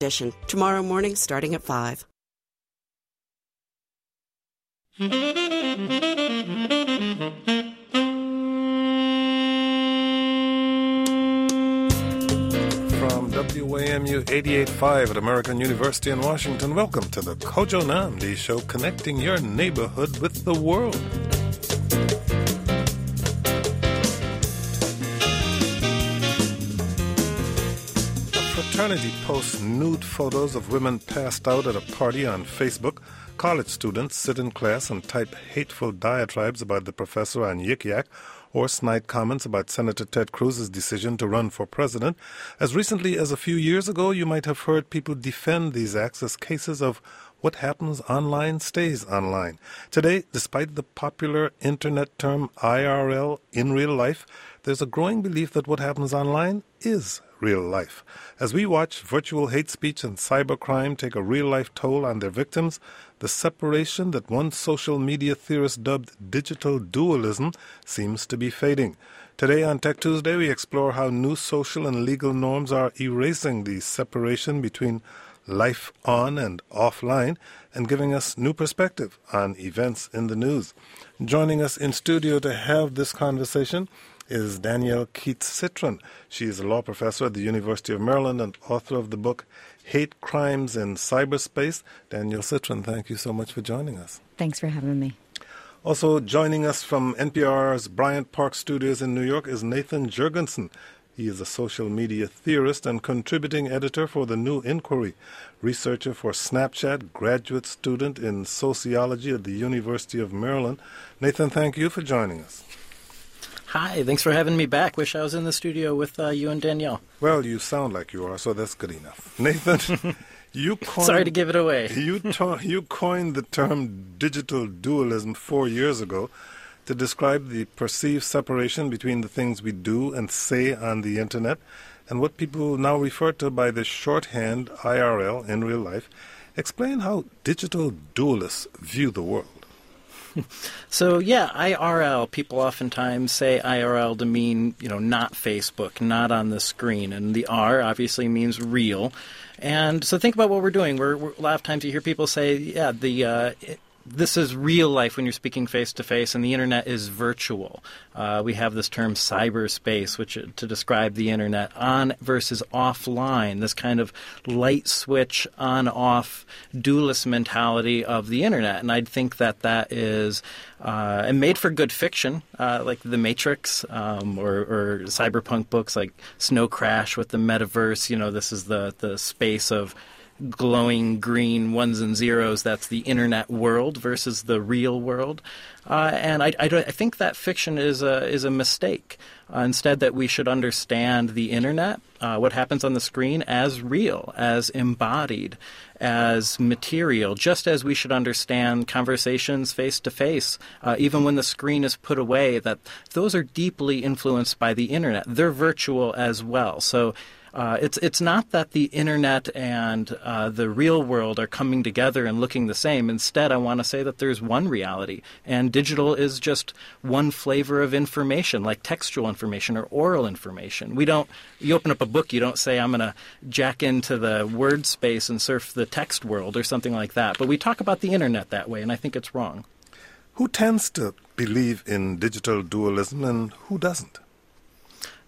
edition tomorrow morning starting at 5. From WAMU 88.5 at American University in Washington, welcome to the Kojo Nnamdi Show, connecting your neighborhood with the world. Fraternity posts nude photos of women passed out at a party on Facebook. College students sit in class and type hateful diatribes about the professor on Yik Yak or snide comments about Senator Ted Cruz's decision to run for president. As recently as a few years ago, you might have heard people defend these acts as cases of what happens online stays online. Today, despite the popular internet term IRL in real life, there's a growing belief that what happens online is real life. As we watch virtual hate speech and cybercrime take a real life toll on their victims, the separation that one social media theorist dubbed digital dualism seems to be fading. Today on Tech Tuesday, we explore how new social and legal norms are erasing the separation between life on and offline and giving us new perspective on events in the news. Joining us in studio to have this conversation is Danielle Keats Citron. She is a law professor at the University of Maryland and author of the book Hate Crimes in Cyberspace. Danielle Citron, thank you so much for joining us. Thanks for having me. Also joining us from NPR's Bryant Park Studios in New York is Nathan Jurgenson. He is a social media theorist and contributing editor for The New Inquiry, researcher for Snapchat, graduate student in sociology at the University of Maryland. Nathan, thank you for joining us. Hi, thanks for having me back. Wish I was in the studio with uh, you and Danielle. Well, you sound like you are, so that's good enough. Nathan, you coined, Sorry to give it away. you, to, you coined the term digital dualism four years ago to describe the perceived separation between the things we do and say on the internet and what people now refer to by the shorthand IRL in real life. Explain how digital dualists view the world. So yeah, IRL. People oftentimes say IRL to mean you know not Facebook, not on the screen, and the R obviously means real. And so think about what we're doing. We're, we're a lot of times you hear people say, yeah, the uh, this is real life when you're speaking face to face, and the internet is virtual. Uh, we have this term cyberspace, which uh, to describe the internet on versus offline. This kind of light switch on-off dualist mentality of the internet, and I'd think that that is uh, and made for good fiction, uh, like The Matrix um, or, or cyberpunk books like Snow Crash with the metaverse. You know, this is the the space of glowing green ones and zeros that's the internet world versus the real world. Uh, and I, I, I, think that fiction is a, is a mistake. Uh, instead that we should understand the internet uh, what happens on the screen as real as embodied as material just as we should understand conversations face to face even when the screen is put away that those are deeply influenced by the internet. They're virtual as well. So uh, it's it's not that the internet and uh, the real world are coming together and looking the same. Instead, I want to say that there's one reality, and digital is just one flavor of information, like textual information or oral information. We don't. You open up a book, you don't say, "I'm going to jack into the word space and surf the text world" or something like that. But we talk about the internet that way, and I think it's wrong. Who tends to believe in digital dualism, and who doesn't?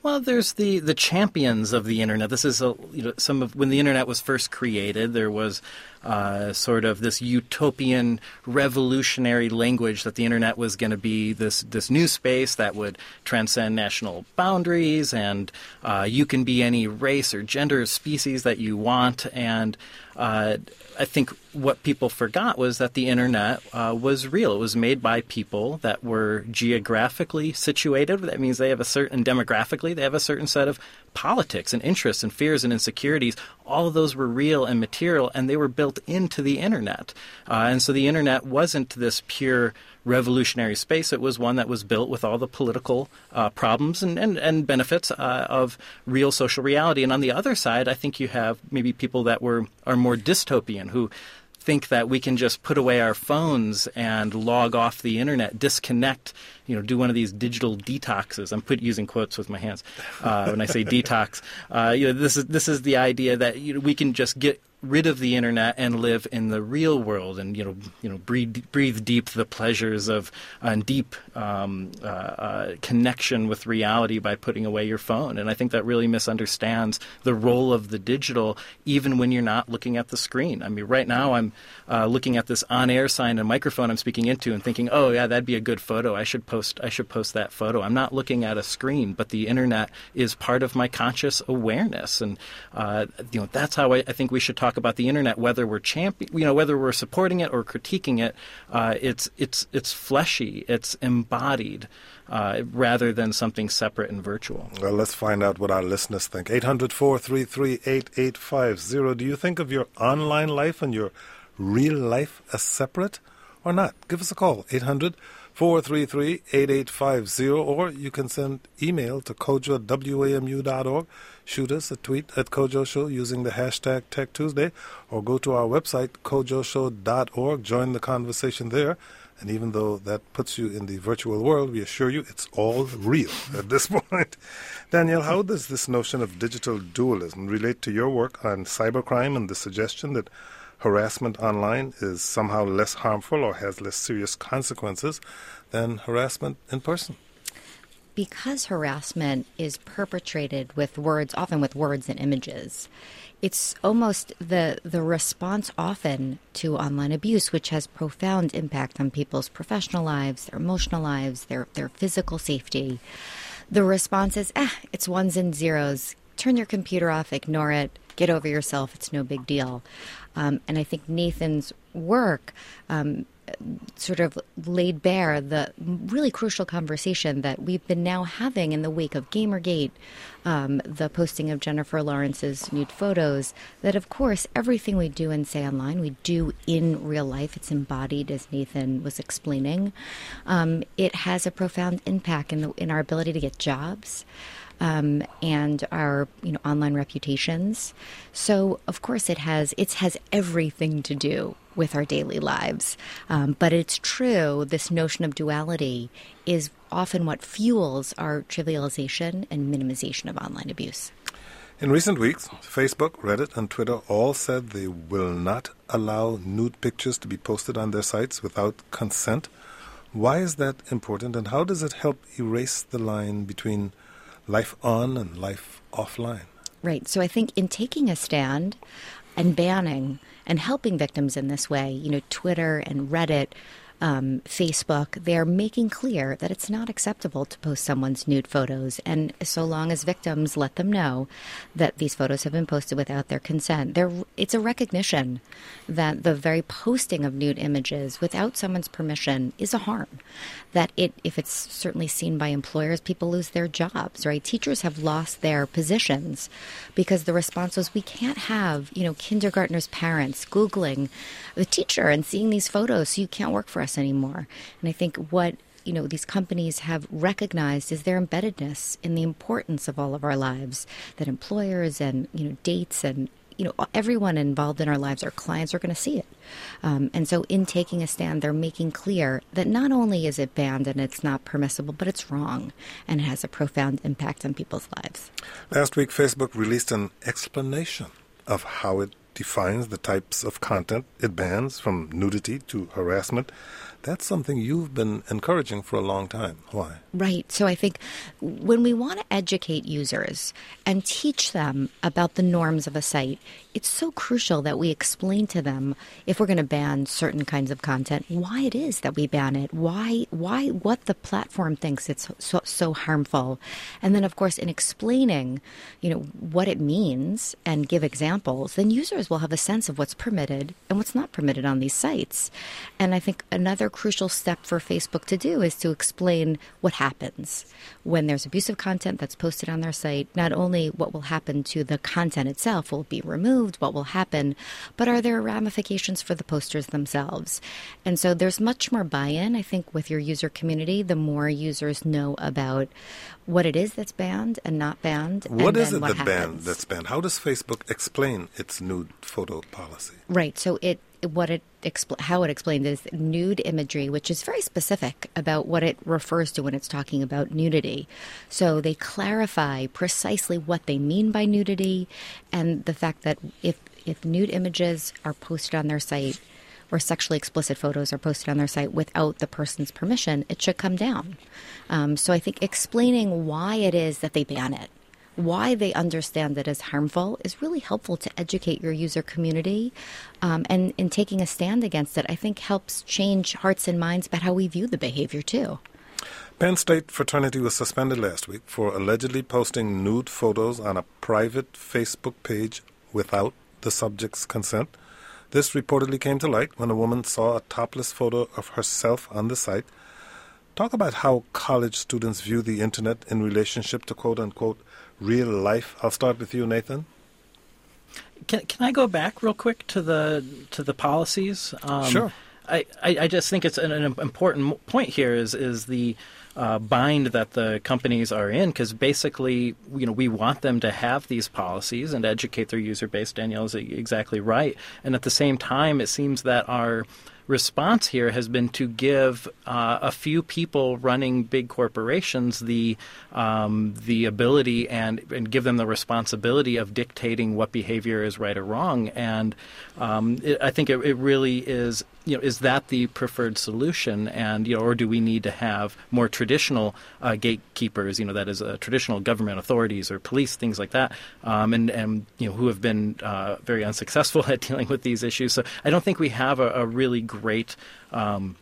Well, there's the, the champions of the internet. This is a, you know, some of when the internet was first created. There was uh, sort of this utopian, revolutionary language that the internet was going to be this this new space that would transcend national boundaries, and uh, you can be any race or gender or species that you want. And uh, I think what people forgot was that the internet uh, was real. It was made by people that were geographically situated. That means they have a certain demographically, they have a certain set of politics and interests and fears and insecurities. All of those were real and material, and they were built into the internet. Uh, and so the internet wasn't this pure revolutionary space. It was one that was built with all the political uh, problems and, and, and benefits uh, of real social reality. And on the other side, I think you have maybe people that were are more dystopian who think that we can just put away our phones and log off the internet, disconnect, you know do one of these digital detoxes. I'm put using quotes with my hands uh, when I say detox. Uh, you know, this is this is the idea that you know, we can just get rid of the internet and live in the real world and you know you know breathe breathe deep the pleasures of uh, deep um, uh, uh, connection with reality by putting away your phone and I think that really misunderstands the role of the digital even when you're not looking at the screen I mean right now I'm uh, looking at this on-air sign and microphone I'm speaking into and thinking oh yeah that'd be a good photo I should post I should post that photo I'm not looking at a screen but the internet is part of my conscious awareness and uh, you know that's how I, I think we should talk about the internet, whether we're champion, you know, whether we're supporting it or critiquing it, uh, it's it's it's fleshy, it's embodied. Uh, rather than something separate and virtual. Well, let's find out what our listeners think. 800 433 8850. Do you think of your online life and your real life as separate or not? Give us a call. 800 433 8850, or you can send email to kojo at wamu.org shoot us a tweet at Kojo Show using the hashtag Tech Tuesday, or go to our website, kojoshow.org, join the conversation there. And even though that puts you in the virtual world, we assure you it's all real at this point. Danielle, how does this notion of digital dualism relate to your work on cybercrime and the suggestion that harassment online is somehow less harmful or has less serious consequences than harassment in person? because harassment is perpetrated with words, often with words and images, it's almost the the response often to online abuse, which has profound impact on people's professional lives, their emotional lives, their their physical safety. The response is, ah, it's ones and zeros. Turn your computer off, ignore it, get over yourself. It's no big deal. Um, and I think Nathan's work um, sort of laid bare the really crucial conversation that we've been now having in the wake of Gamergate, um, the posting of Jennifer Lawrence's nude photos. That, of course, everything we do and say online, we do in real life. It's embodied, as Nathan was explaining. Um, it has a profound impact in, the, in our ability to get jobs um, and our you know online reputations. So of course it has it has everything to do with our daily lives. Um, but it's true this notion of duality is often what fuels our trivialization and minimization of online abuse. In recent weeks, Facebook, Reddit, and Twitter all said they will not allow nude pictures to be posted on their sites without consent. Why is that important, and how does it help erase the line between life on and life offline. Right. So I think in taking a stand and banning and helping victims in this way, you know, Twitter and Reddit um, Facebook, they're making clear that it's not acceptable to post someone's nude photos. And so long as victims let them know that these photos have been posted without their consent, it's a recognition that the very posting of nude images without someone's permission is a harm. That it, if it's certainly seen by employers, people lose their jobs, right? Teachers have lost their positions because the response was, we can't have, you know, kindergartners' parents Googling the teacher and seeing these photos, so you can't work for us anymore. And I think what you know these companies have recognized is their embeddedness in the importance of all of our lives that employers and you know dates and you know everyone involved in our lives our clients are going to see it um, and so in taking a stand they're making clear that not only is it banned and it's not permissible but it's wrong and it has a profound impact on people's lives last week facebook released an explanation of how it defines the types of content it bans, from nudity to harassment. That's something you've been encouraging for a long time. Why? Right. So I think when we want to educate users and teach them about the norms of a site, it's so crucial that we explain to them if we're going to ban certain kinds of content why it is that we ban it why why what the platform thinks it's so, so harmful. And then of course in explaining you know what it means and give examples then users will have a sense of what's permitted and what's not permitted on these sites. And i think another crucial step for facebook to do is to explain what happens when there's abusive content that's posted on their site. Not only what will happen to the content itself will be removed removed, what will happen, but are there ramifications for the posters themselves? And so there's much more buy in, I think, with your user community, the more users know about what it is that's banned and not banned. What is it that banned that's banned? How does Facebook explain its nude photo policy? Right. So it what it expl- how it explains is nude imagery, which is very specific about what it refers to when it's talking about nudity. So they clarify precisely what they mean by nudity, and the fact that if if nude images are posted on their site or sexually explicit photos are posted on their site without the person's permission, it should come down. Um, so I think explaining why it is that they ban it why they understand it as harmful is really helpful to educate your user community. Um, and in taking a stand against it, I think helps change hearts and minds about how we view the behavior too. Penn State fraternity was suspended last week for allegedly posting nude photos on a private Facebook page without the subject's consent. This reportedly came to light when a woman saw a topless photo of herself on the site. Talk about how college students view the internet in relationship to quote unquote real life. I'll start with you, Nathan. Can, can I go back real quick to the to the policies? Um, sure. I, I, just think it's an, an, important point here is is the uh, bind that the companies are in because basically you know we want them to have these policies and educate their user base. Danielle is exactly right, and at the same time, it seems that our response here has been to give uh, a few people running big corporations the um, the ability and and give them the responsibility of dictating what behavior is right or wrong. And um, it, I think it, it really is you know, is that the preferred solution? And you know, or do we need to have more traditional uh, gatekeepers? You know, that is uh, traditional government authorities or police, things like that, um, and and you know, who have been uh, very unsuccessful at dealing with these issues. So I don't think we have a, a really great. Um,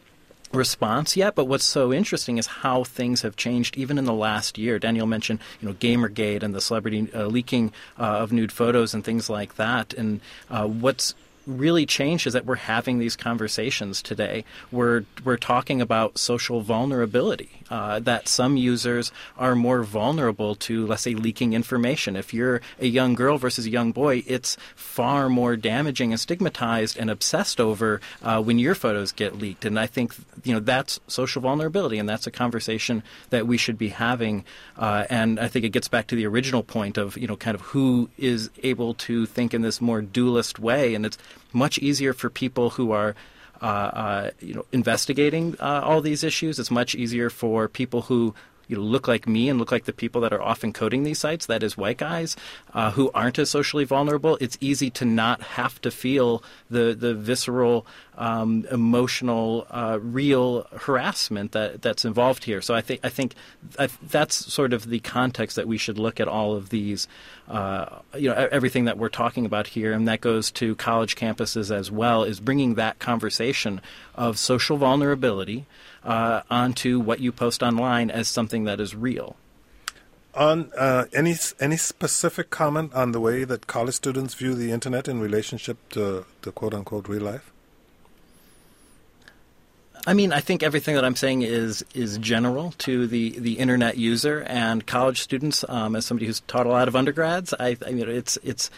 response yet, but what's so interesting is how things have changed even in the last year. Danielle mentioned, you know, Gamergate and the celebrity uh, leaking uh, of nude photos and things like that. And uh, what's really changed is that we're having these conversations today. We're we're talking about social vulnerability. Uh, that some users are more vulnerable to, let's say, leaking information. If you're a young girl versus a young boy, it's far more damaging and stigmatized and obsessed over uh, when your photos get leaked. And I think you know that's social vulnerability, and that's a conversation that we should be having. Uh, and I think it gets back to the original point of you know kind of who is able to think in this more dualist way, and it's much easier for people who are uh, uh, you know, investigating uh, all these issues. It's much easier for people who you look like me and look like the people that are often coding these sites, that is white guys, uh, who aren't as socially vulnerable, it's easy to not have to feel the, the visceral, um, emotional, uh, real harassment that, that's involved here. So I think, I think that's sort of the context that we should look at all of these, uh, you know, everything that we're talking about here, and that goes to college campuses as well, is bringing that conversation of social vulnerability uh, onto what you post online as something that is real. On uh, any any specific comment on the way that college students view the internet in relationship to the quote unquote real life? I mean, I think everything that I'm saying is is general to the, the internet user and college students. Um, as somebody who's taught a lot of undergrads, I, I mean, it's it's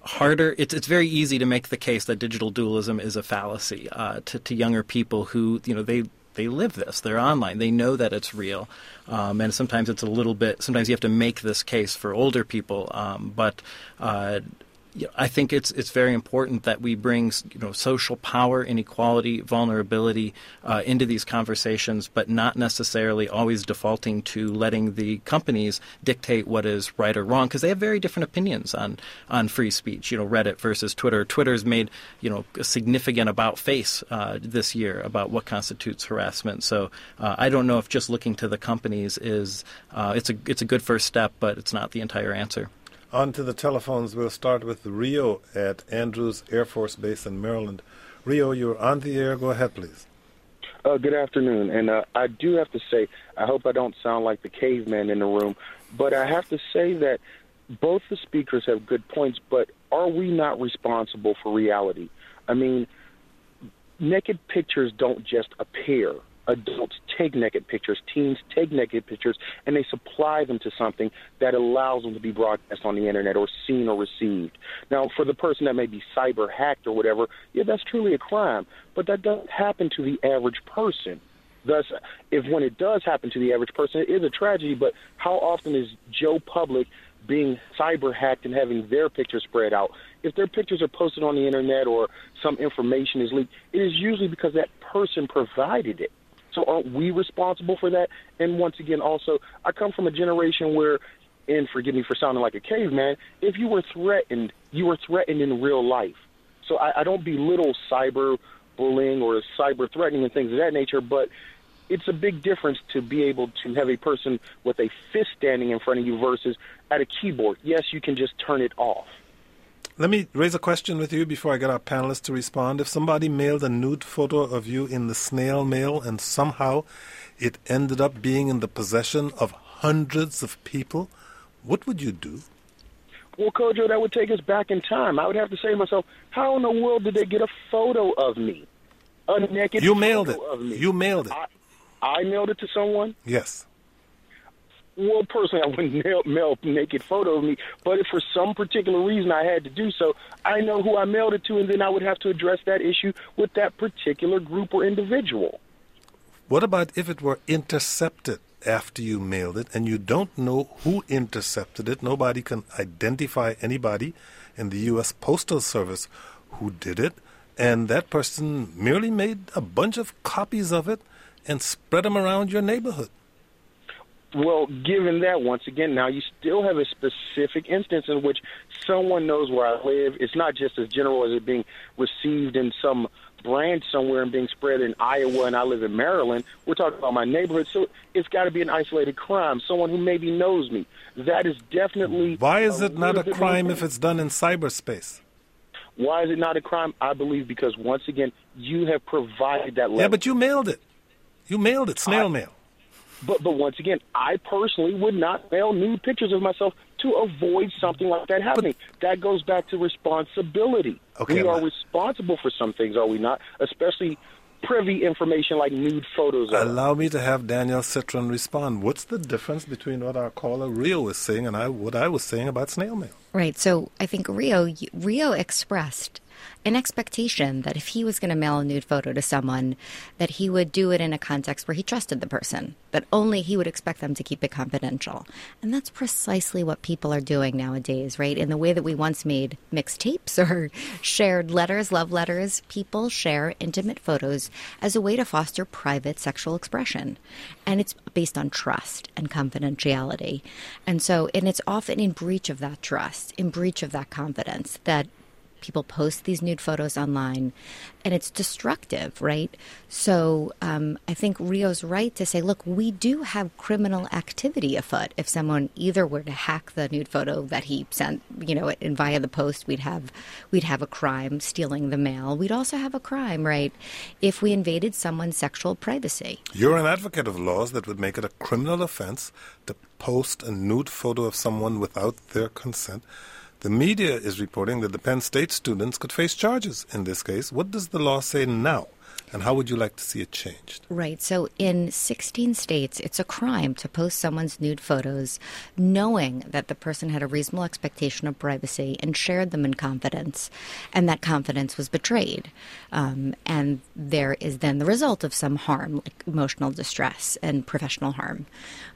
harder. It's it's very easy to make the case that digital dualism is a fallacy uh, to to younger people who you know they they live this. They're online. They know that it's real, um, and sometimes it's a little bit. Sometimes you have to make this case for older people, um, but uh, I think it's it's very important that we bring you know social power, inequality, vulnerability uh, into these conversations, but not necessarily always defaulting to letting the companies dictate what is right or wrong because they have very different opinions on on free speech. You know, Reddit versus Twitter. Twitter's made you know a significant about face uh, this year about what constitutes harassment. So uh, I don't know if just looking to the companies is uh, it's a it's a good first step, but it's not the entire answer. On to the telephones. We'll start with Rio at Andrews Air Force Base in Maryland. Rio, you're on the air. Go ahead, please. Uh, good afternoon. And uh, I do have to say, I hope I don't sound like the caveman in the room, but I have to say that both the speakers have good points, but are we not responsible for reality? I mean, naked pictures don't just appear adults take naked pictures, teens take naked pictures, and they supply them to something that allows them to be broadcast on the internet or seen or received. Now, for the person that may be cyber hacked or whatever, yeah, that's truly a crime, but that doesn't happen to the average person. Thus, if when it does happen to the average person, it is a tragedy, but how often is Joe Public being cyber hacked and having their pictures spread out. If their pictures are posted on the internet or some information is leaked, it is usually because that person provided it. So aren't we responsible for that? And once again, also, I come from a generation where, and forgive me for sounding like a caveman, if you were threatened, you were threatened in real life. So I, I don't belittle cyber bullying or cyber threatening and things of that nature, but it's a big difference to be able to have a person with a fist standing in front of you versus at a keyboard. Yes, you can just turn it off. Let me raise a question with you before I get our panelists to respond. If somebody mailed a nude photo of you in the snail mail and somehow it ended up being in the possession of hundreds of people, what would you do? Well, Kojo, that would take us back in time. I would have to say to myself, how in the world did they get a photo of me? A naked You mailed it. photo of me. You mailed it. I, I mailed it to someone? Yes. Well, personally, I wouldn't mail, mail naked photo of me, but if for some particular reason I had to do so, I know who I mailed it to, and then I would have to address that issue with that particular group or individual. What about if it were intercepted after you mailed it and you don't know who intercepted it? Nobody can identify anybody in the U.S. Postal Service who did it, and that person merely made a bunch of copies of it and spread them around your neighborhood. Well, given that, once again, now you still have a specific instance in which someone knows where I live. It's not just as general as it being received in some branch somewhere and being spread in Iowa and I live in Maryland. We're talking about my neighborhood. So it's got to be an isolated crime, someone who maybe knows me. That is definitely. Why is it not a little bit more crime if it's done in cyberspace? Why is it not a crime? I believe because, once again, you have provided that level. Yeah, but you mailed it. You mailed it, snail I- mail. But but once again, I personally would not mail nude pictures of myself to avoid something like that happening. that goes back to responsibility. Okay, we are not- responsible for some things, are we not? Especially privy information like nude photos. Allow me to have Danielle Citron respond. What's the difference between what our caller Rio was saying and I, what I was saying about snail mail? Right. So I think Rio Rio expressed an expectation that if he was going to mail a nude photo to someone, that he would do it in a context where he trusted the person, that only he would expect them to keep it confidential. And that's precisely what people are doing nowadays, right? In the way that we once made mixtapes or shared letters, love letters, people share intimate photos as a way to foster private sexual expression. And it's based on trust and confidentiality. And so, and it's often in breach of that trust, in breach of that confidence that people post these nude photos online and it's destructive right? So um, i think rio's right to say look we do have criminal activity afoot. If someone either were to hack the nude photo that he sent you know and via the post we'd have we'd have a crime stealing the mail. We'd also have a crime right? If we invaded someone's sexual privacy. You're an advocate of laws that would make it a criminal offense to post a nude photo of someone without their consent. The media is reporting that the Penn State students could face charges in this case. What does the law say now? And how would you like to see it changed? Right. So in 16 states, it's a crime to post someone's nude photos knowing that the person had a reasonable expectation of privacy and shared them in confidence, and that confidence was betrayed. Um, and there is then the result of some harm, like emotional distress and professional harm.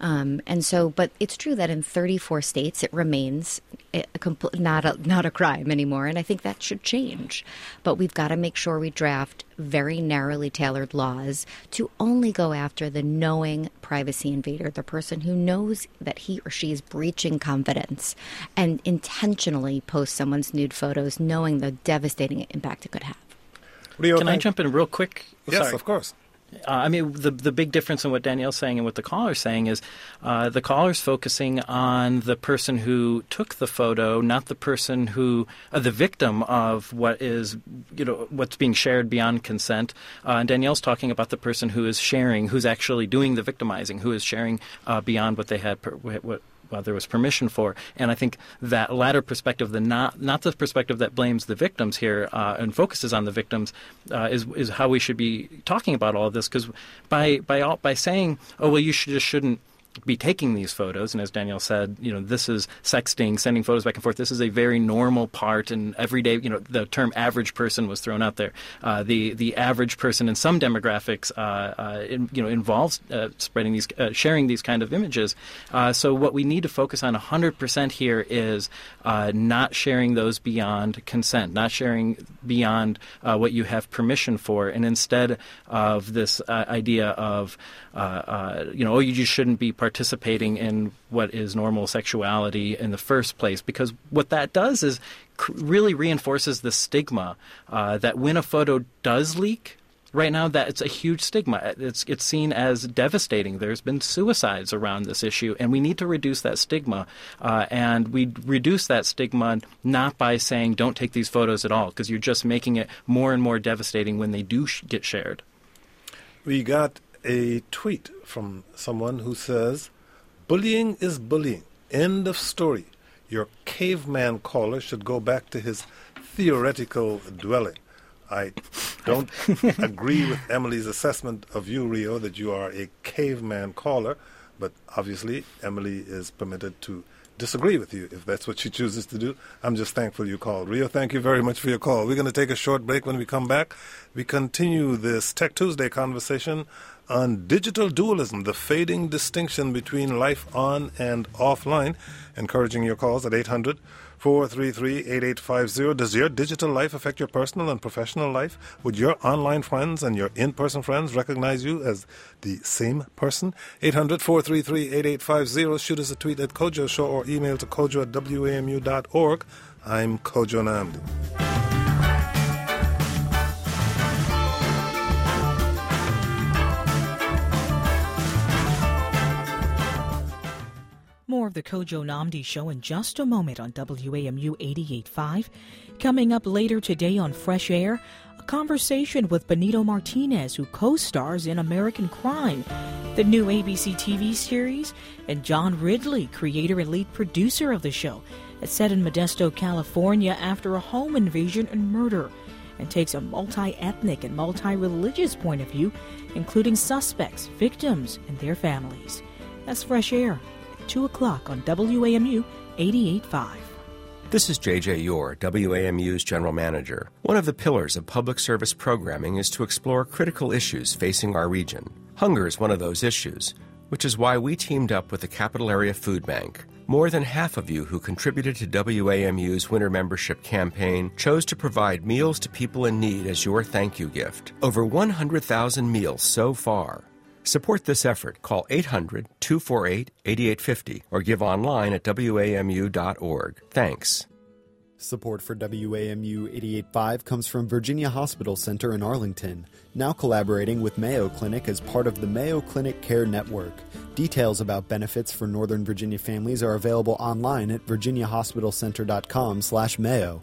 Um, and so, but it's true that in 34 states, it remains a, compl- not, a, not a crime anymore. And I think that should change. But we've got to make sure we draft very narrowly tailored laws to only go after the knowing privacy invader, the person who knows that he or she is breaching confidence and intentionally posts someone's nude photos, knowing the devastating impact it could have. Rio, Can I jump in real quick? Yes, Sorry. of course. Uh, I mean, the the big difference in what Danielle's saying and what the caller's saying is uh, the caller's focusing on the person who took the photo, not the person who, uh, the victim of what is, you know, what's being shared beyond consent. Uh, and Danielle's talking about the person who is sharing, who's actually doing the victimizing, who is sharing uh, beyond what they had, per, what, there was permission for. And I think that latter perspective, the not not the perspective that blames the victims here uh, and focuses on the victims, uh, is is how we should be talking about all of this. Because by by all, by saying, oh well, you should, just shouldn't be taking these photos. And as Danielle said, you know, this is sexting, sending photos back and forth. This is a very normal part and everyday. You know, the term "average person" was thrown out there. Uh, the the average person in some demographics, uh, uh, in, you know, involves uh, spreading these, uh, sharing these kind of images. Uh, so what we need to focus on 100% here is not sharing those beyond consent, not sharing beyond what you have permission for, and instead of this idea of you know, oh, you just shouldn't be participating in what is normal sexuality in the first place because what that does is really reinforces the stigma uh, that when a photo does leak right now that it's a huge stigma. It's it's seen as devastating. There's been suicides around this issue and we need to reduce that stigma uh, and we reduce that stigma not by saying don't take these photos at all because you're just making it more and more devastating when they do sh- get shared. We got a tweet from someone who says, Bullying is bullying. End of story. Your caveman caller should go back to his theoretical dwelling. I don't agree with Emily's assessment of you, Rio, that you are a caveman caller, but obviously Emily is permitted to disagree with you if that's what she chooses to do. I'm just thankful you called. Rio, thank you very much for your call. We're going to take a short break. When we come back, we continue this Tech Tuesday conversation on digital dualism, the fading distinction between life on and offline. Encouraging your calls at 800 433 8850. Does your digital life affect your personal and professional life? Would your online friends and your in person friends recognize you as the same person? 800 433 8850. Shoot us a tweet at Kojo Show or email to kojo at wamu.org. I'm Kojo Nnamdi. More of the Kojo Nnamdi Show in just a moment on WAMU 88.5. Coming up later today on Fresh Air, a conversation with Benito Martinez, who co stars in American Crime, the new ABC TV series, and John Ridley, creator and lead producer of the show. It's set in Modesto, California after a home invasion and murder and takes a multi ethnic and multi religious point of view, including suspects, victims, and their families. That's Fresh Air 2 o'clock on WAMU 88.5. This is JJ Yore, WAMU's General Manager. One of the pillars of public service programming is to explore critical issues facing our region. Hunger is one of those issues, which is why we teamed up with the Capital Area Food Bank. More than half of you who contributed to WAMU's winter membership campaign chose to provide meals to people in need as your thank you gift. Over 100,000 meals so far. Support this effort. Call 800 248 8850 or give online at WAMU.org. Thanks. Support for WAMU 885 comes from Virginia Hospital Center in Arlington, now collaborating with Mayo Clinic as part of the Mayo Clinic Care Network. Details about benefits for Northern Virginia families are available online at virginiahospitalcenter.com/mayo.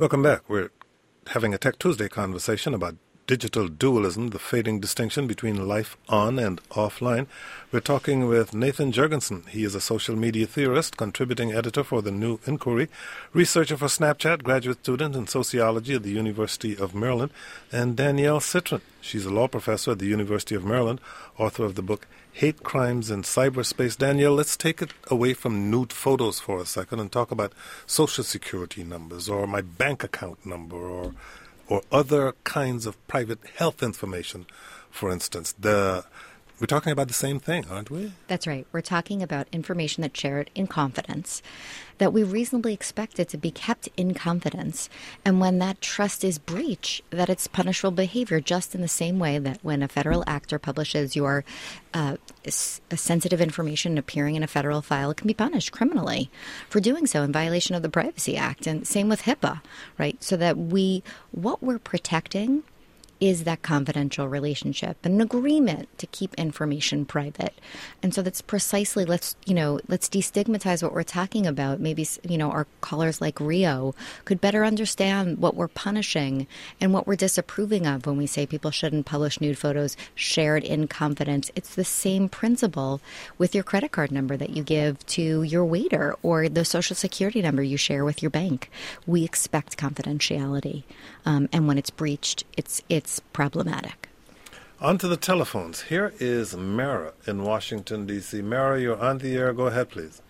Welcome back. We're having a Tech Tuesday conversation about digital dualism, the fading distinction between life on and offline. We're talking with Nathan Jurgenson. He is a social media theorist, contributing editor for The New Inquiry, researcher for Snapchat, graduate student in sociology at the University of Maryland, and Danielle Citron. She's a law professor at the University of Maryland, author of the book hate crimes in cyberspace. Danielle, let's take it away from nude photos for a second and talk about social security numbers or my bank account number or or other kinds of private health information, for instance. The we're talking about the same thing, aren't we? That's right. We're talking about information that's shared in confidence, that we reasonably expect it to be kept in confidence. And when that trust is breached, that it's punishable behavior, just in the same way that when a federal actor publishes your uh, sensitive information appearing in a federal file, it can be punished criminally for doing so in violation of the Privacy Act. And same with HIPAA, right? So that we, what we're protecting is that confidential relationship, an agreement to keep information private. And so that's precisely let's you know let's destigmatize what we're talking about. Maybe you know our callers like Rio could better understand what we're punishing and what we're disapproving of when we say people shouldn't publish nude photos shared in confidence. It's the same principle with your credit card number that you give to your waiter or the social security number you share with your bank. We expect confidentiality, um, and when it's breached, it's it's problematic. On to the telephones. Here is Mara in Washington, D.C. Mara, you're on the air. Go ahead, please.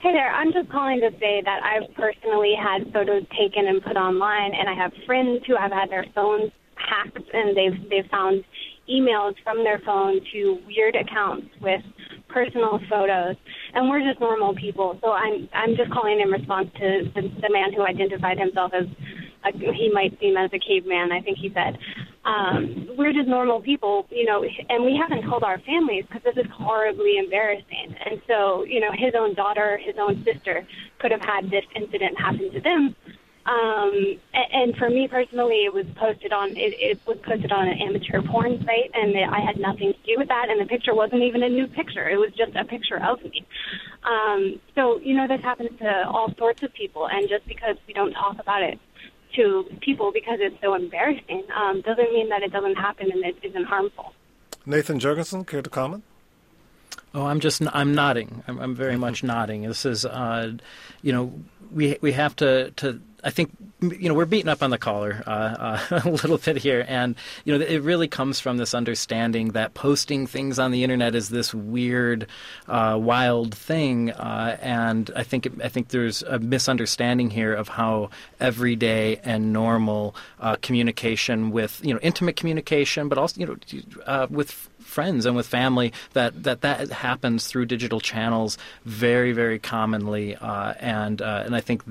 Hey there. I'm just calling to say that I've personally had photos taken and put online, and I have friends who have had their phones hacked, and they've they've found emails from their phone to weird accounts with personal photos, and we're just normal people. So I'm I'm just calling in response to the, the man who identified himself as he might seem as a caveman. I think he said um, we're just normal people, you know, and we haven't told our families because this is horribly embarrassing. And so, you know, his own daughter, his own sister could have had this incident happen to them. Um, and for me personally, it was posted on it, it was posted on an amateur porn site, and I had nothing to do with that. And the picture wasn't even a new picture; it was just a picture of me. Um, so you know, this happens to all sorts of people, and just because we don't talk about it to people because it's so embarrassing um, doesn't mean that it doesn't happen and it isn't harmful. Nathan Jurgenson, care to comment? Oh, I'm just I'm nodding. I'm, I'm very much nodding. This is, uh, you know, we we have to to I think you know we're beating up on the caller uh, uh, a little bit here, and you know it really comes from this understanding that posting things on the internet is this weird, uh, wild thing, uh, and I think I think there's a misunderstanding here of how everyday and normal uh, communication with you know intimate communication, but also you know uh, with friends and with family that that that happens through digital channels very very commonly. Uh, and uh, and I think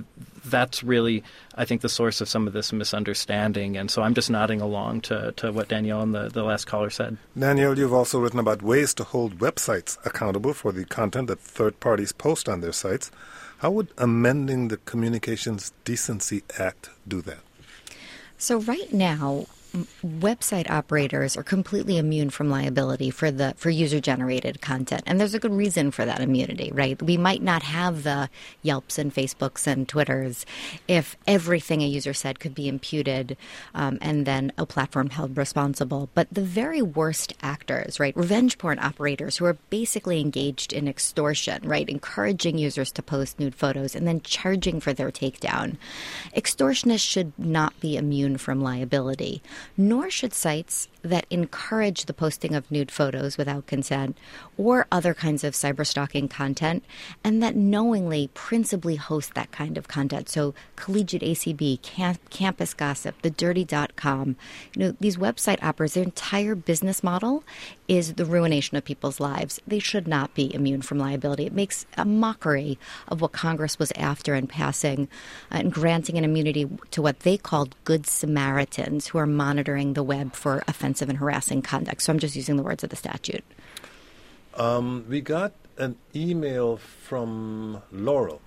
that's really I think the source of some of this misunderstanding and so I'm just nodding along to, to what Danielle and the, the last caller said. Danielle, you've also written about ways to hold websites accountable for the content that third parties post on their sites. How would amending the Communications Decency Act do that? So right now, website operators are completely immune from liability for the for user generated content. And there's a good reason for that immunity right? We might not have the yelps and facebooks and twitters if everything a user said could be imputed um, and then a platform held responsible. But the very worst actors right revenge porn operators who are basically engaged in extortion right encouraging users to post nude photos and then charging for their takedown extortionists should not be immune from liability nor should sites that encourage the posting of nude photos without consent or other kinds of cyberstalking content and that knowingly principally host that kind of content. So collegiate ACB, camp, campus gossip, the dirty.com, you know, these website operators, their entire business model is the ruination of people's lives. They should not be immune from liability. It makes a mockery of what Congress was after in passing and granting an immunity to what they called good Samaritans who are monitoring the web for offensive and harassing conduct. So I'm just using the words of the statute. Um, we got an email from Laurel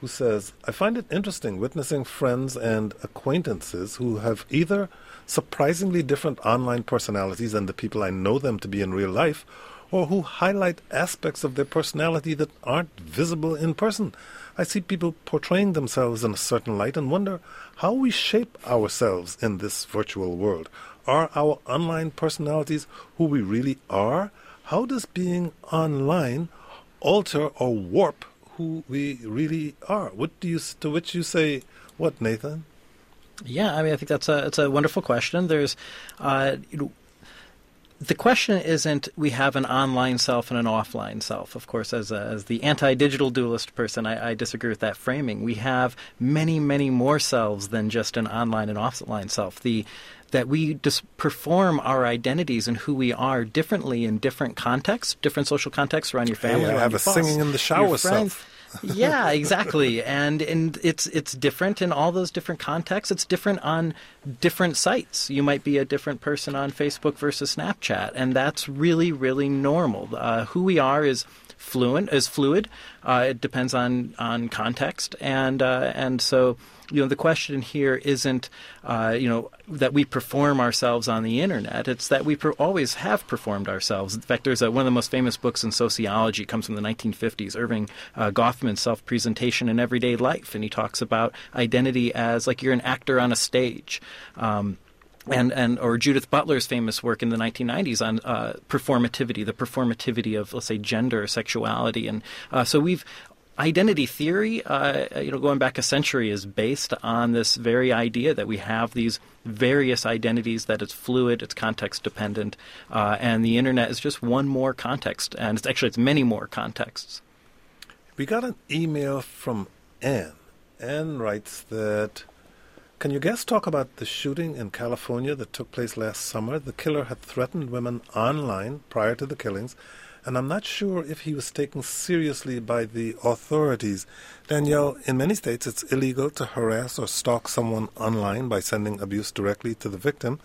who says, I find it interesting witnessing friends and acquaintances who have either surprisingly different online personalities than the people I know them to be in real life, or who highlight aspects of their personality that aren't visible in person. I see people portraying themselves in a certain light and wonder how we shape ourselves in this virtual world. Are our online personalities who we really are? How does being online alter or warp who we really are? What do you to which you say what, Nathan? Yeah, I mean, I think that's a it's a wonderful question. There's, uh, you know, the question isn't we have an online self and an offline self. Of course, as, a, as the anti digital dualist person, I, I, disagree with that framing. We have many, many more selves than just an online and offline self. The that we just perform our identities and who we are differently in different contexts, different social contexts around your family. Hey, I have a boss, singing in the shower self. Yeah, exactly. And and it's it's different in all those different contexts. It's different on different sites. You might be a different person on Facebook versus Snapchat, and that's really, really normal. Uh, who we are is fluent, is fluid. Uh, it depends on on context, and uh, and so you know the question here isn't uh, you know that we perform ourselves on the internet. It's that we per- always have performed ourselves. In fact, there's a, one of the most famous books in sociology comes from the 1950s, Erving uh, Goffman's Self-Presentation in Everyday Life, and he talks about identity as like you're an actor on a stage. Um, and and or Judith Butler's famous work in the 1990s on uh, performativity, the performativity of let's say gender, sexuality, and uh, so we've identity theory, uh, you know, going back a century, is based on this very idea that we have these various identities, that it's fluid, it's context dependent, uh, and the internet is just one more context, and it's actually it's many more contexts. We got an email from Anne. Anne writes that. Can you guys talk about the shooting in California that took place last summer? The killer had threatened women online prior to the killings and I'm not sure if he was taken seriously by the authorities. Danielle, in many states it's illegal to harass or stalk someone online by sending abuse directly to the victim.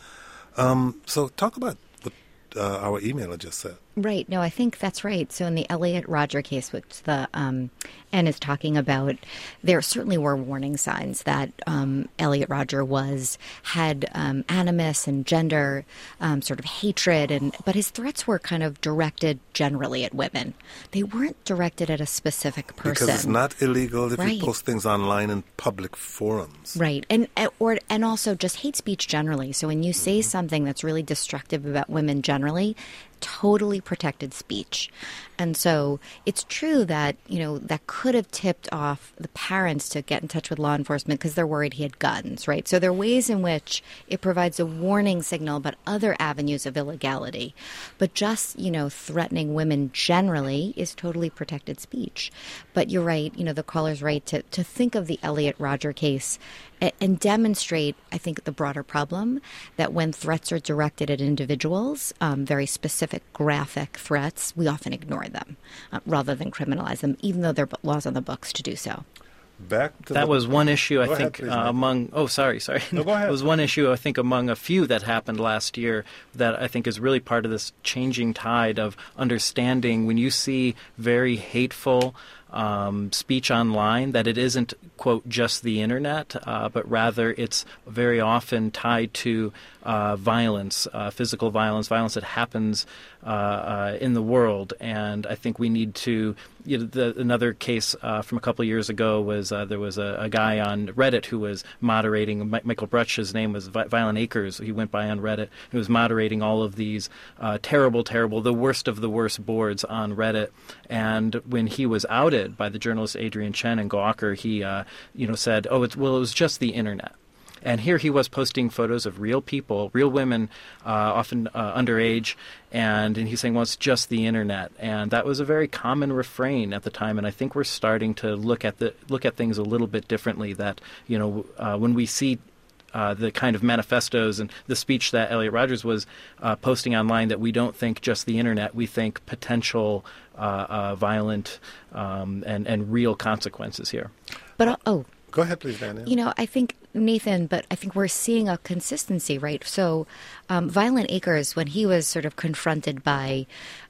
Um, so talk about what uh, our emailer just said. Right. No, I think that's right. So in the Elliot Rodger case, which the um, N is talking about, there certainly were warning signs that um, Elliot Rodger was had um, animus and gender um, sort of hatred, and but his threats were kind of directed generally at women. They weren't directed at a specific person. Because it's not illegal if Right. you post things online in public forums. Right, and or and also just hate speech generally. So when you say something that's really destructive about women generally, totally protected speech. And so it's true that you know that could have tipped off the parents to get in touch with law enforcement because they're worried he had guns. Right, so there are ways in which it provides a warning signal about other avenues of illegality. But just you know threatening women generally is totally protected speech. But you're right. You know the caller's right to to think of the Elliot Rodger case a- and demonstrate, I think, the broader problem that when threats are directed at individuals, um, very specific, graphic threats, we often ignore them uh, rather than criminalize them, even though there are laws on the books to do so. Back to That the- was one issue I Go ahead, think please, uh, among. Oh, sorry, sorry. No, go ahead. it was one issue I think among a few that happened last year that I think is really part of this changing tide of understanding when you see very hateful. Um, speech online that it isn't quote just the internet, uh, but rather it's very often tied to uh, violence, uh, physical violence, violence that happens uh, uh, in the world. And I think we need to. You know, the, another case uh, from a couple of years ago was uh, there was a, a guy on Reddit who was moderating. Mi- Michael Brutsch, his name was Vi- Violentacrez. He went by on Reddit. He was moderating all of these terrible, terrible, the worst of the worst boards on Reddit. And when he was outed by the journalist Adrian Chen and Gawker, he you know said, "Oh, it's well, it was just the internet." And here he was posting photos of real people, real women, uh, often uh, underage, and, and he's saying, well, it's just the internet. And that was a very common refrain at the time. And I think we're starting to look at the look at things a little bit differently. That you know, uh, when we see uh, the kind of manifestos and the speech that Elliot Rogers was uh, posting online that we don't think just the internet, we think potential uh, uh, violent um, and, and real consequences here. But uh, oh, Go ahead, please, Danielle. You know, I think Nathan, but I think we're seeing a consistency, right? So, um, Violentacrez, when he was sort of confronted by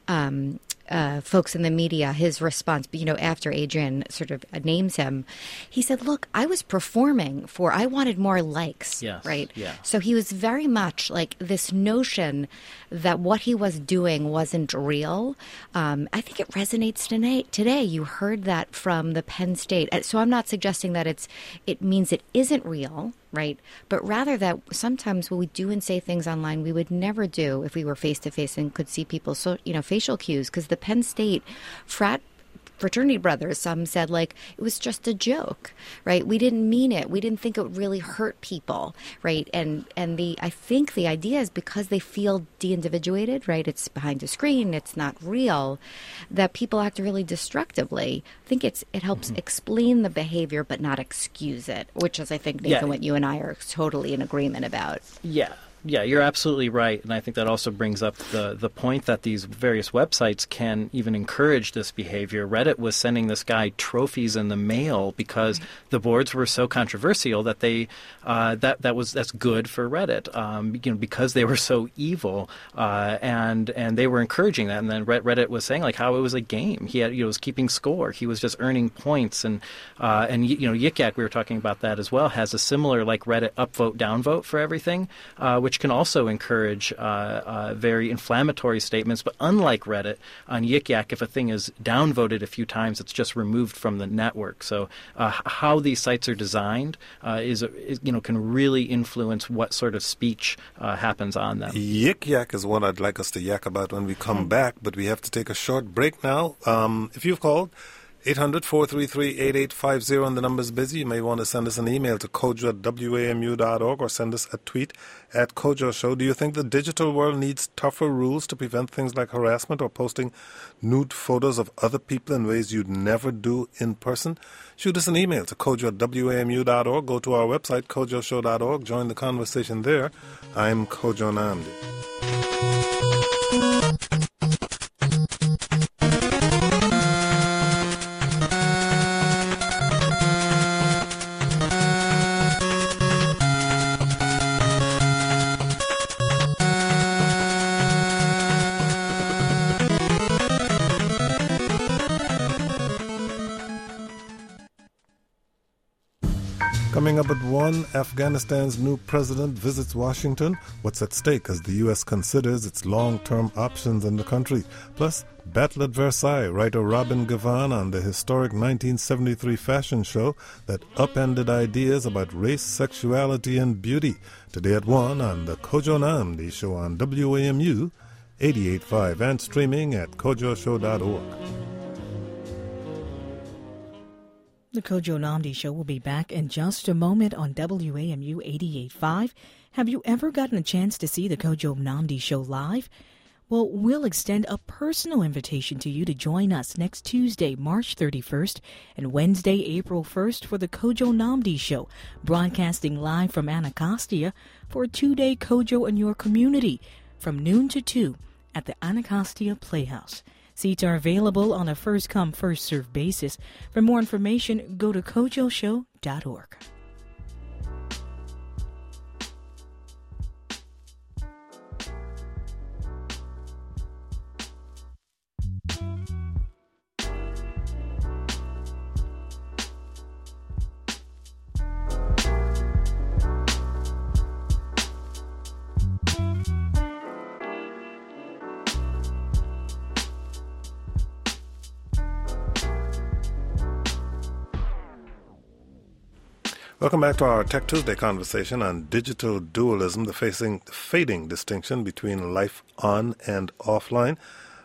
um, uh, folks in the media, his response, you know, after Adrian sort of names him, he said, "Look, I was performing for. I wanted more likes, Yes, right? yeah. So he was very much like this notion that what he was doing wasn't real. Um, I think it resonates today. Today, you heard that from the Penn State. Uh, So I'm not suggesting that it's it means it isn't real, right? But rather that sometimes when we do and say things online, we would never do if we were face to face and could see people's so you know facial cues. Because the Penn State frat fraternity brothers. Some said like it was just a joke right? We didn't mean it. We didn't think it would really hurt people right? And and the i think the idea is because they feel de-individuated right? It's behind a screen. It's not real that people act really destructively. I think it's it helps mm-hmm. explain the behavior but not excuse it which is i think nathan Yeah. what you and i are totally in agreement about. Yeah. Yeah, you're absolutely right, and I think that also brings up the the point that these various websites can even encourage this behavior. Reddit was sending this guy trophies in the mail because right. the boards were so controversial that they uh, that that was that's good for Reddit, um, you know, because they were so evil, uh, and and they were encouraging that. And then Reddit was saying like how it was a game. He had you know was keeping score. He was just earning points, and uh, and you know Yik Yak we were talking about that as well has a similar like Reddit upvote downvote for everything, uh, which can also encourage uh, uh, very inflammatory statements. But unlike Reddit, on Yik Yak, if a thing is downvoted a few times, it's just removed from the network. So uh, how these sites are designed uh, is, is, you know can really influence what sort of speech uh, happens on them. Yik Yak is what I'd like us to yak about when we come hmm. back, but we have to take a short break now. Um, if you've called. 800 433 8850 and the number's busy. You may want to send us an email to kojo at wamu.org or send us a tweet at Kojo Show. Do you think the digital world needs tougher rules to prevent things like harassment or posting nude photos of other people in ways you'd never do in person? Shoot us an email to kojo at wamu.org. Go to our website, kojoshow.org. Join the conversation there. I'm Kojo Nnamdi. Afghanistan's new president visits Washington. What's at stake as the U.S. considers its long term options in the country? Plus, Battle at Versailles, writer Robin Givhan on the historic 1973 fashion show that upended ideas about race, sexuality, and beauty. Today at 1 on the Kojo Nnamdi Show on WAMU 88.5 and streaming at kojoshow.org. The Kojo Nnamdi Show will be back in just a moment on WAMU 88.5. Have you ever gotten a chance to see the Kojo Nnamdi Show live? Well, we'll extend a personal invitation to you to join us next Tuesday, March 31st, and Wednesday, April 1st for the Kojo Nnamdi Show, broadcasting live from Anacostia for a two-day Kojo in your community from noon to 2 at the Anacostia Playhouse. Seats are available on a first come, first served basis. For more information, go to kojoshow.org. Welcome back to our Tech Tuesday conversation on digital dualism, the facing, fading distinction between life on and offline.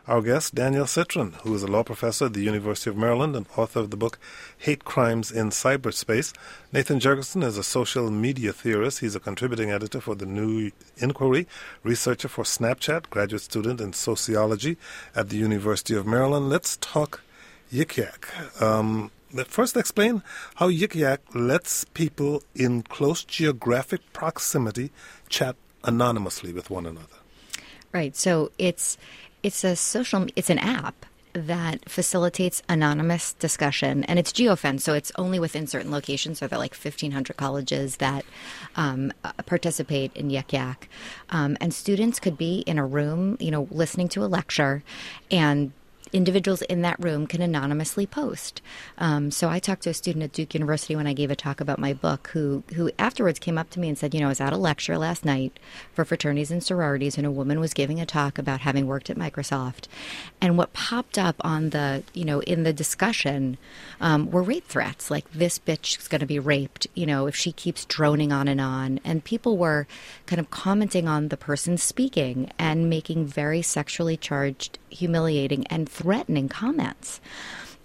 Our guest, Danielle Citron, who is a law professor at the University of Maryland and author of the book Hate Crimes in Cyberspace. Nathan Jurgenson is a social media theorist. He's a contributing editor for The New Inquiry, researcher for Snapchat, graduate student in sociology at the University of Maryland. Let's talk Yik Yak. Um, First, explain how Yik Yak lets people in close geographic proximity chat anonymously with one another. Right. So it's it's a social it's an app that facilitates anonymous discussion and it's geofenced so it's only within certain locations so there are like 1500 colleges that um, uh, participate in yik yak um, and students could be in a room you know listening to a lecture and individuals in that room can anonymously post. Um, so I talked to a student at Duke University when I gave a talk about my book, who who afterwards came up to me and said, you know, I was at a lecture last night for fraternities and sororities, and a woman was giving a talk about having worked at Microsoft, and what popped up on the you know in the discussion um, were rape threats, like this bitch is going to be raped, you know, if she keeps droning on and on, and people were kind of commenting on the person speaking and making very sexually charged, humiliating, and threatening comments.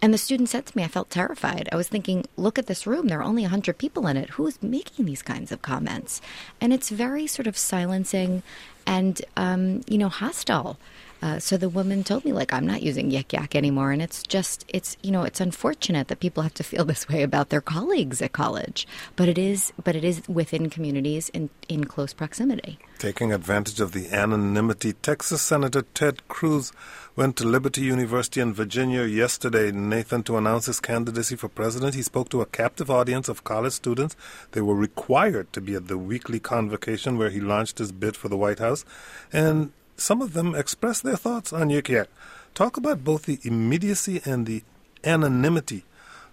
And the student said to me, I felt terrified. I was thinking, look at this room. There are only 100 people in it. Who's making these kinds of comments? And it's very sort of silencing and, um, you know, hostile. Uh, so the woman told me, like, I'm not using Yik Yak anymore. And it's just, it's, you know, it's unfortunate that people have to feel this way about their colleagues at college. But it is, but it is within communities in, in close proximity. Taking advantage of the anonymity, Texas Senator Ted Cruz went to Liberty University in Virginia yesterday, Nathan, to announce his candidacy for president. He spoke to a captive audience of college students. They were required to be at the weekly convocation where he launched his bid for the White House. And some of them express their thoughts on Yik Yak. Talk about both the immediacy and the anonymity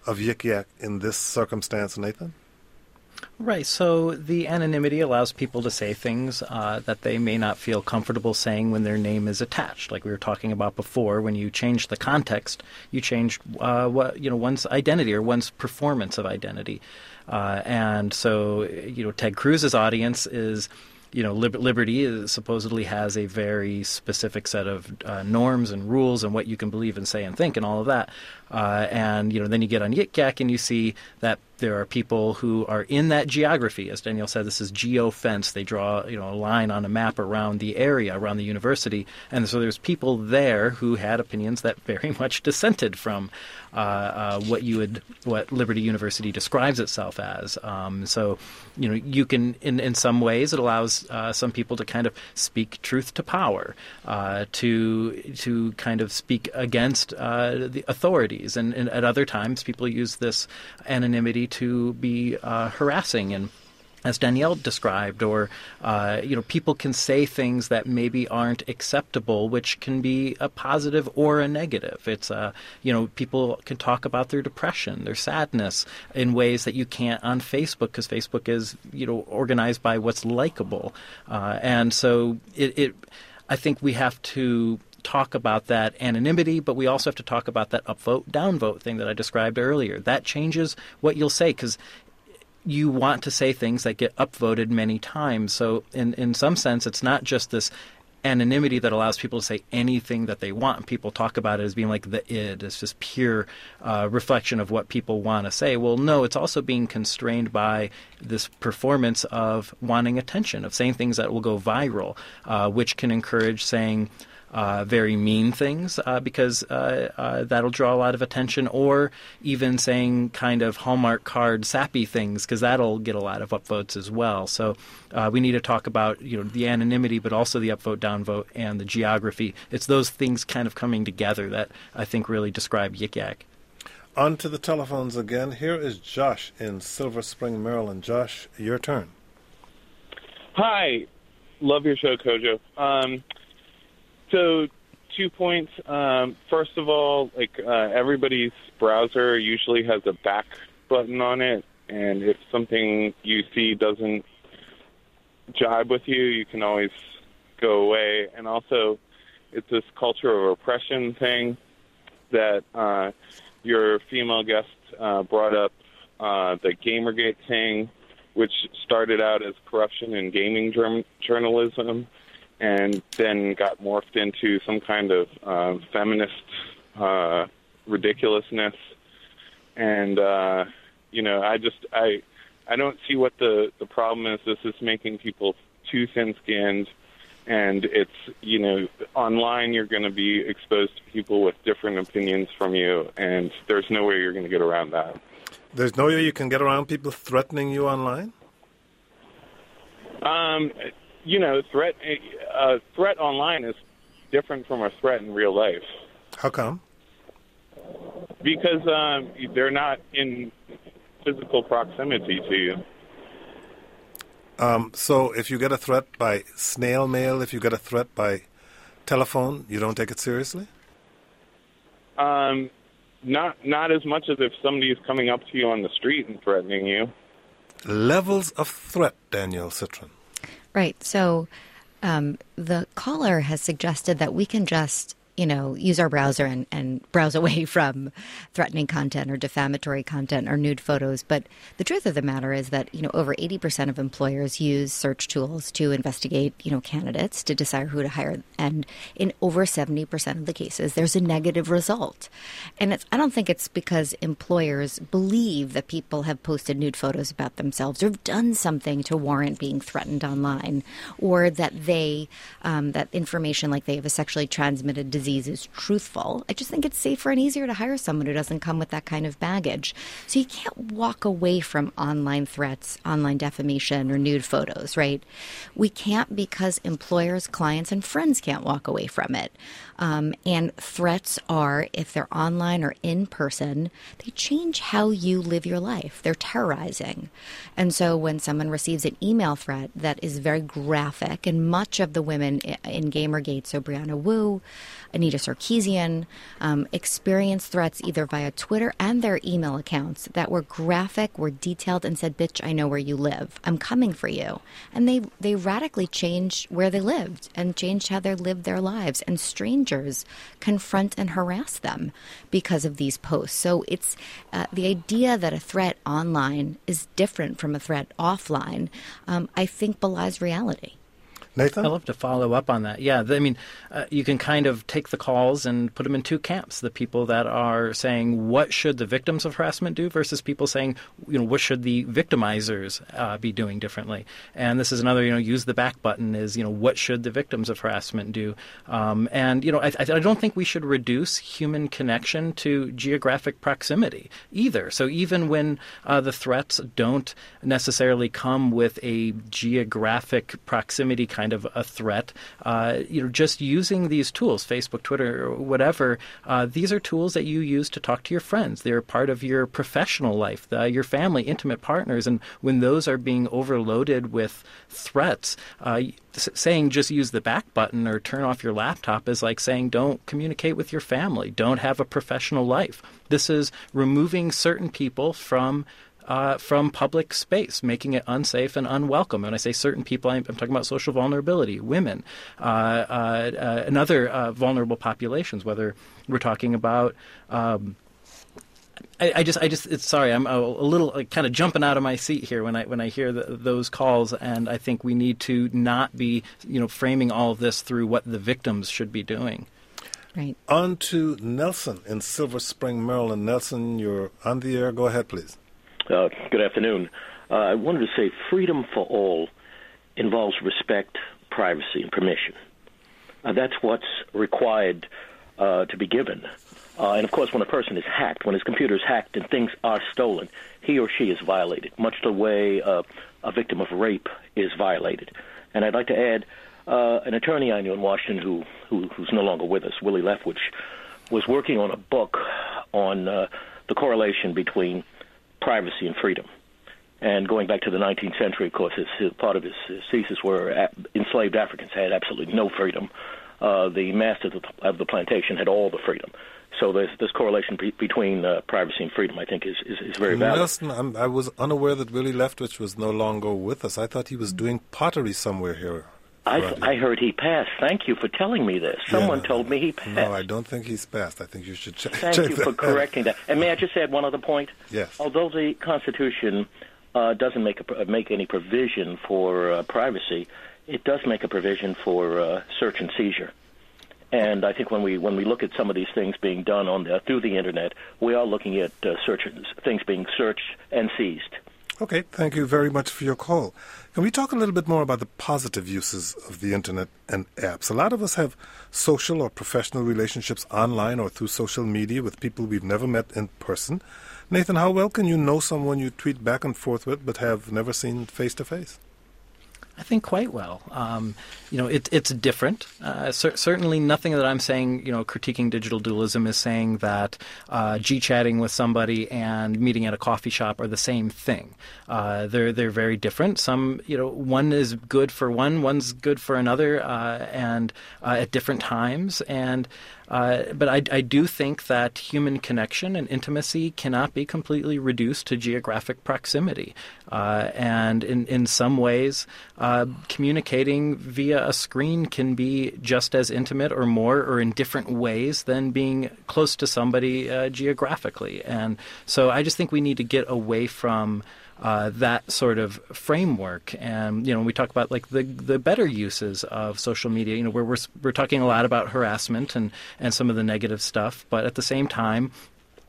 of Yik Yak in this circumstance, Nathan. Right. So the anonymity allows people to say things uh, that they may not feel comfortable saying when their name is attached. Like we were talking about before, when you change the context, you change uh, what you know one's identity or one's performance of identity. Uh, and so, you know, Ted Cruz's audience is you know, Liberty supposedly has a very specific set of uh, norms and rules and what you can believe and say and think and all of that. Uh, and you know, then you get on Yik Yak and you see that there are people who are in that geography. As Danielle said, this is geofence. They draw you know a line on a map around the area, around the university, and so there's people there who had opinions that very much dissented from uh, uh, what you would what Liberty University describes itself as. Um, so you know you can in in some ways it allows uh, some people to kind of speak truth to power, uh, to to kind of speak against uh, the and, and, at other times people use this anonymity to be uh, harassing and as Danielle described, or uh, you know, people can say things that maybe aren't acceptable, which can be a positive or a negative. It's uh, you know, people can talk about their depression, their sadness in ways that you can't on Facebook because Facebook is you know organized by what's likable, uh, and so it, it. I think we have to talk about that anonymity, but we also have to talk about that upvote, downvote thing that I described earlier. That changes what you'll say because you want to say things that get upvoted many times. So, in in some sense, it's not just this anonymity that allows people to say anything that they want. People talk about it as being like the id. It's just pure uh, reflection of what people want to say. Well, no, it's also being constrained by this performance of wanting attention, of saying things that will go viral, uh, which can encourage saying uh, very mean things uh, because uh, uh, that'll draw a lot of attention, or even saying kind of Hallmark card sappy things because that'll get a lot of upvotes as well. So uh, we need to talk about you know the anonymity, but also the upvote, downvote, and the geography. It's those things kind of coming together that I think really describe Yik Yak. On to the telephones again. Here is Josh in Silver Spring, Maryland. Josh, your turn. Hi, love your show, Kojo. Um, so, two points. Um, first of all, like uh, everybody's browser usually has a back button on it, and if something you see doesn't jibe with you, you can always go away. And also, it's this culture of oppression thing that uh, your female guest uh, brought up uh, the Gamergate thing, which started out as corruption in gaming journalism and then got morphed into some kind of uh, feminist uh, ridiculousness. And uh, you know, I just I I don't see what the the problem is. This is making people too thin-skinned, and it's you know online you're going to be exposed to people with different opinions from you, and there's no way you're going to get around that. There's no way you can get around people threatening you online. Um, you know, threat a threat online is different from a threat in real life. How come? Because um, they're not in physical proximity to you. Um, so, if you get a threat by snail mail, if you get a threat by telephone, you don't take it seriously. Um, not not as much as if somebody is coming up to you on the street and threatening you. Levels of threat, Danielle Citron. Right. So um, the caller has suggested that we can just you know, use our browser and, and browse away from threatening content or defamatory content or nude photos. But the truth of the matter is that, you know, over 80% of employers use search tools to investigate, you know, candidates to decide who to hire. And in over 70% of the cases, there's a negative result. And it's, I don't think it's because employers believe that people have posted nude photos about themselves or have done something to warrant being threatened online or that they, um, that information like they have a sexually transmitted disease disease is truthful. I just think it's safer and easier to hire someone who doesn't come with that kind of baggage. So you can't walk away from online threats, online defamation, or nude photos, right? We can't because employers, clients, and friends can't walk away from it. Um, and threats are, if they're online or in person, they change how you live your life. They're terrorizing. And so when someone receives an email threat that is very graphic, and much of the women in Gamergate, so Brianna Wu, Anita Sarkeesian, um, experienced threats either via Twitter and their email accounts that were graphic, were detailed, and said, "Bitch, I know where you live. I'm coming for you." And they they radically changed where they lived and changed how they lived their lives. And strangers confront and harass them because of these posts. So it's uh, the idea that a threat online is different from a threat offline. Um, I think belies reality. Nathan? I'd love to follow up on that. Yeah, I mean, uh, you can kind of take the calls and put them in two camps. The people that are saying, what should the victims of harassment do versus people saying, you know, what should the victimizers uh, be doing differently? And this is another, you know, use the back button is, you know, what should the victims of harassment do? Um, and, you know, I, I don't think we should reduce human connection to geographic proximity either. So even when uh, the threats don't necessarily come with a geographic proximity kind kind of a threat. Uh, you know, just using these tools, Facebook, Twitter, whatever, uh, these are tools that you use to talk to your friends. They're part of your professional life, the, your family, intimate partners, and when those are being overloaded with threats, uh, saying just use the back button or turn off your laptop is like saying don't communicate with your family, don't have a professional life. This is removing certain people from uh, from public space, making it unsafe and unwelcome. And I say certain people, I'm, I'm talking about social vulnerability, women, uh, uh, uh and other uh, vulnerable populations, whether we're talking about. Um, I, I, just, I just, it's sorry. I'm a, a little like, kind of jumping out of my seat here when I when I hear the, those calls, and I think we need to not be, you know, framing all of this through what the victims should be doing. Right. On to Nelson in Silver Spring, Maryland. Nelson, you're on the air. Go ahead, please. Uh, good afternoon. Uh, I wanted to say freedom for all involves respect, privacy, and permission. Uh, that's what's required uh, to be given. Uh, and of course, when a person is hacked, when his computer is hacked and things are stolen, he or she is violated, much the way a victim of rape is violated. And I'd like to add an attorney I knew in Washington who, who, who's no longer with us, Willie Leftwich, was working on a book on the correlation between privacy and freedom. And going back to the 19th century, of course, his, his part of his, his thesis were enslaved Africans had absolutely no freedom. Uh, the masters of the, of the plantation had all the freedom. So there's this correlation be, between uh, privacy and freedom, I think, is, is, is very valid. Nelson, I'm, i was unaware that Willie Leftwich was no longer with us. I thought he was doing pottery somewhere here. I, I heard he passed. Thank you for telling me this. Someone yeah, told me he passed. No, I don't think he's passed. I think you should ch- Thank check you for correcting that. And may I just add one other point? Yes. Although the Constitution uh, doesn't make a, make any provision for uh, privacy, it does make a provision for uh, search and seizure. And I think when we when we look at some of these things being done on the, through the internet, we are looking at uh, search things being searched and seized. Okay, thank you very much for your call. Can we talk a little bit more about the positive uses of the internet and apps? A lot of us have social or professional relationships online or through social media with people we've never met in person. Nathan, how well can you know someone you tweet back and forth with but have never seen face to face? I think quite well. Um, you know, it, it's different. Uh, cer- certainly, nothing that I'm saying, you know, critiquing digital dualism is saying that uh, G-chatting with somebody and meeting at a coffee shop are the same thing. Uh, they're they're very different. Some, you know, one is good for one, one's good for another, uh, and uh, at different times. And uh, but I, I, do think that human connection and intimacy cannot be completely reduced to geographic proximity. Uh, and in, in some ways, uh, communicating via a screen can be just as intimate or more or in different ways than being close to somebody uh, geographically. And so I just think we need to get away from. Uh, that sort of framework. And you know, we talk about like the the better uses of social media. You know, where we're we're talking a lot about harassment and and some of the negative stuff, but at the same time,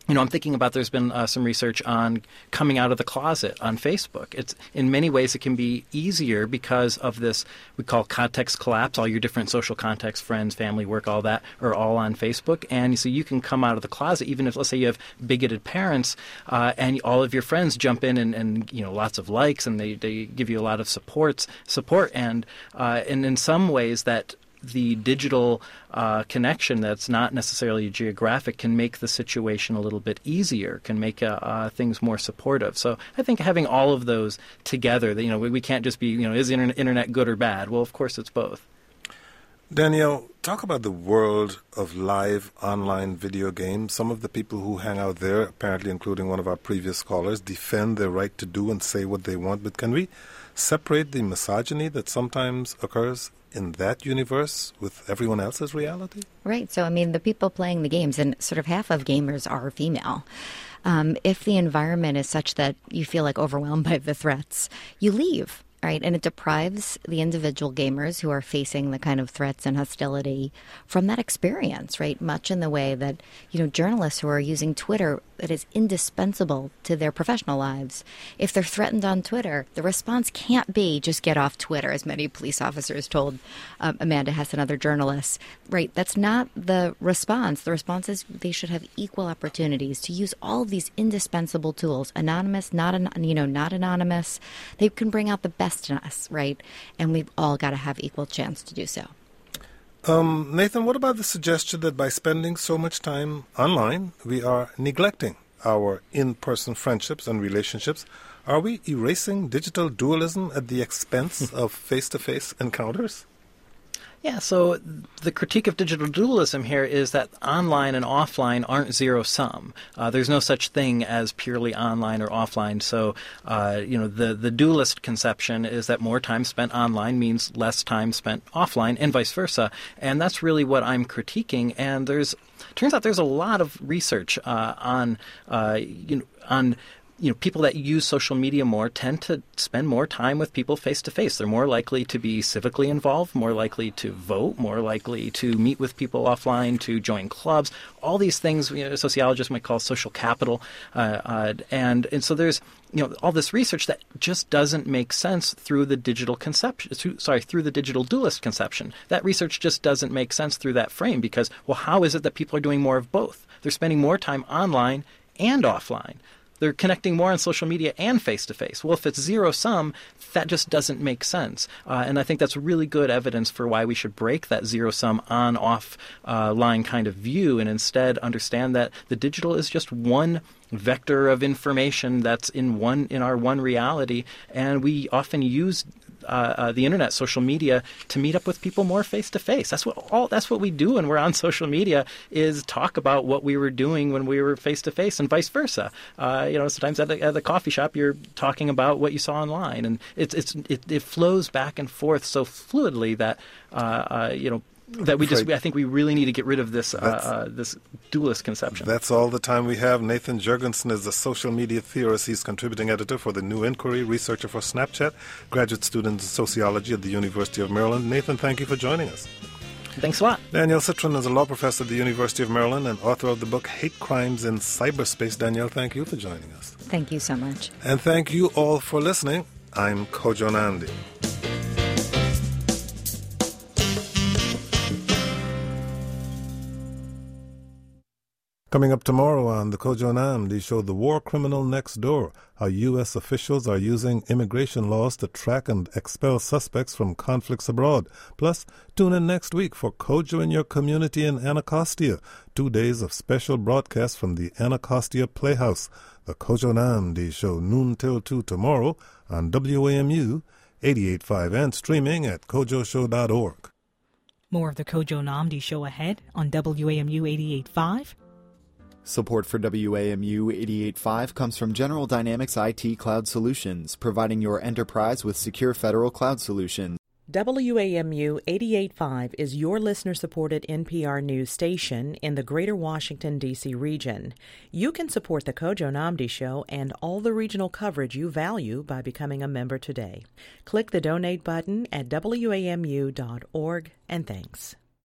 you know, I'm thinking about there's been uh, some research on coming out of the closet on Facebook. It's in many ways it can be easier because of this we call context collapse. All your different social contexts, friends, family, work, all that are all on Facebook, and so you can come out of the closet even if let's say you have bigoted parents uh, and all of your friends jump in and, and, you know lots of likes and they, they give you a lot of supports support and uh, and in some ways that the digital uh, connection that's not necessarily geographic can make the situation a little bit easier, can make uh, uh, things more supportive. So I think having all of those together, you know, we, we can't just be, you know, is the internet good or bad? Well, of course it's both. Danielle, talk about the world of live online video games. Some of the people who hang out there, apparently including one of our previous callers, defend their right to do and say what they want. But can we separate the misogyny that sometimes occurs in that universe with everyone else's reality? Right. So, I mean, the people playing the games, and sort of half of gamers are female. Um, if the environment is such that you feel like overwhelmed by the threats, you leave right? And it deprives the individual gamers who are facing the kind of threats and hostility from that experience, right? Much in the way that, you know, journalists who are using Twitter that is indispensable to their professional lives. If they're threatened on Twitter, the response can't be just get off Twitter, as many police officers told um, Amanda Hess and other journalists. Right? That's not the response. The response is they should have equal opportunities to use all of these indispensable tools, anonymous, not an, you know, not anonymous. They can bring out the best in us, right? And we've all got to have equal chance to do so. Um, Nathan, what about the suggestion that by spending so much time online, we are neglecting our in person friendships and relationships? Are we erasing digital dualism at the expense of face to face encounters? Yeah, so the critique of digital dualism here is that online and offline aren't zero sum. Uh, there's no such thing as purely online or offline. So, uh, you know, the, the dualist conception is that more time spent online means less time spent offline, and vice versa. And that's really what I'm critiquing. And there's turns out there's a lot of research uh, on uh, you know on you know, people that use social media more tend to spend more time with people face to face. They're more likely to be civically involved, more likely to vote, more likely to meet with people offline, to join clubs. All these things, you know, sociologists might call social capital, uh, uh, and and so there's you know all this research that just doesn't make sense through the digital conception. Through, sorry, through the digital dualist conception. That research just doesn't make sense through that frame because well, how is it that people are doing more of both? They're spending more time online and offline. They're connecting more on social media and face to face. Well, if it's zero sum, that just doesn't make sense. Uh, and I think that's really good evidence for why we should break that zero sum on off uh, line kind of view and instead understand that the digital is just one vector of information that's in one in our one reality and we often use uh, uh, the internet, social media, to meet up with people more face to face. That's what all. That's what we do when we're on social media is talk about what we were doing when we were face to face, and vice versa. Uh, you know, sometimes at the, at the, coffee shop, you're talking about what you saw online, and it's it's it, it flows back and forth so fluidly that uh, uh, you know that we just I think we really need to get rid of this uh, uh, this dualist conception. That's all the time we have. Nathan Jurgenson is a social media theorist. He's contributing editor for the New Inquiry, researcher for Snapchat, graduate student in sociology at the University of Maryland. Nathan, thank you for joining us. Thanks a lot. Danielle Citron is a law professor at the University of Maryland and author of the book Hate Crimes in Cyberspace. Danielle, thank you for joining us. Thank you so much. And thank you all for listening. I'm Kojo Nnamdi. Coming up tomorrow on the Kojo Nnamdi show, The War Criminal Next Door, how U.S. officials are using immigration laws to track and expel suspects from conflicts abroad. Plus, tune in next week for Kojo in Your Community in Anacostia, two days of special broadcasts from the Anacostia Playhouse. The Kojo Nnamdi show, noon till 2 tomorrow on WAMU 88.5 and streaming at kojoshow.org. More of the Kojo Nnamdi show ahead on WAMU 88.5 Support for WAMU 885 comes from General Dynamics IT Cloud Solutions, providing your enterprise with secure federal cloud solutions. WAMU 885 is your listener supported NPR news station in the greater Washington, D.C. region. You can support The Kojo Nnamdi Show and all the regional coverage you value by becoming a member today. Click the donate button at WAMU.org and thanks.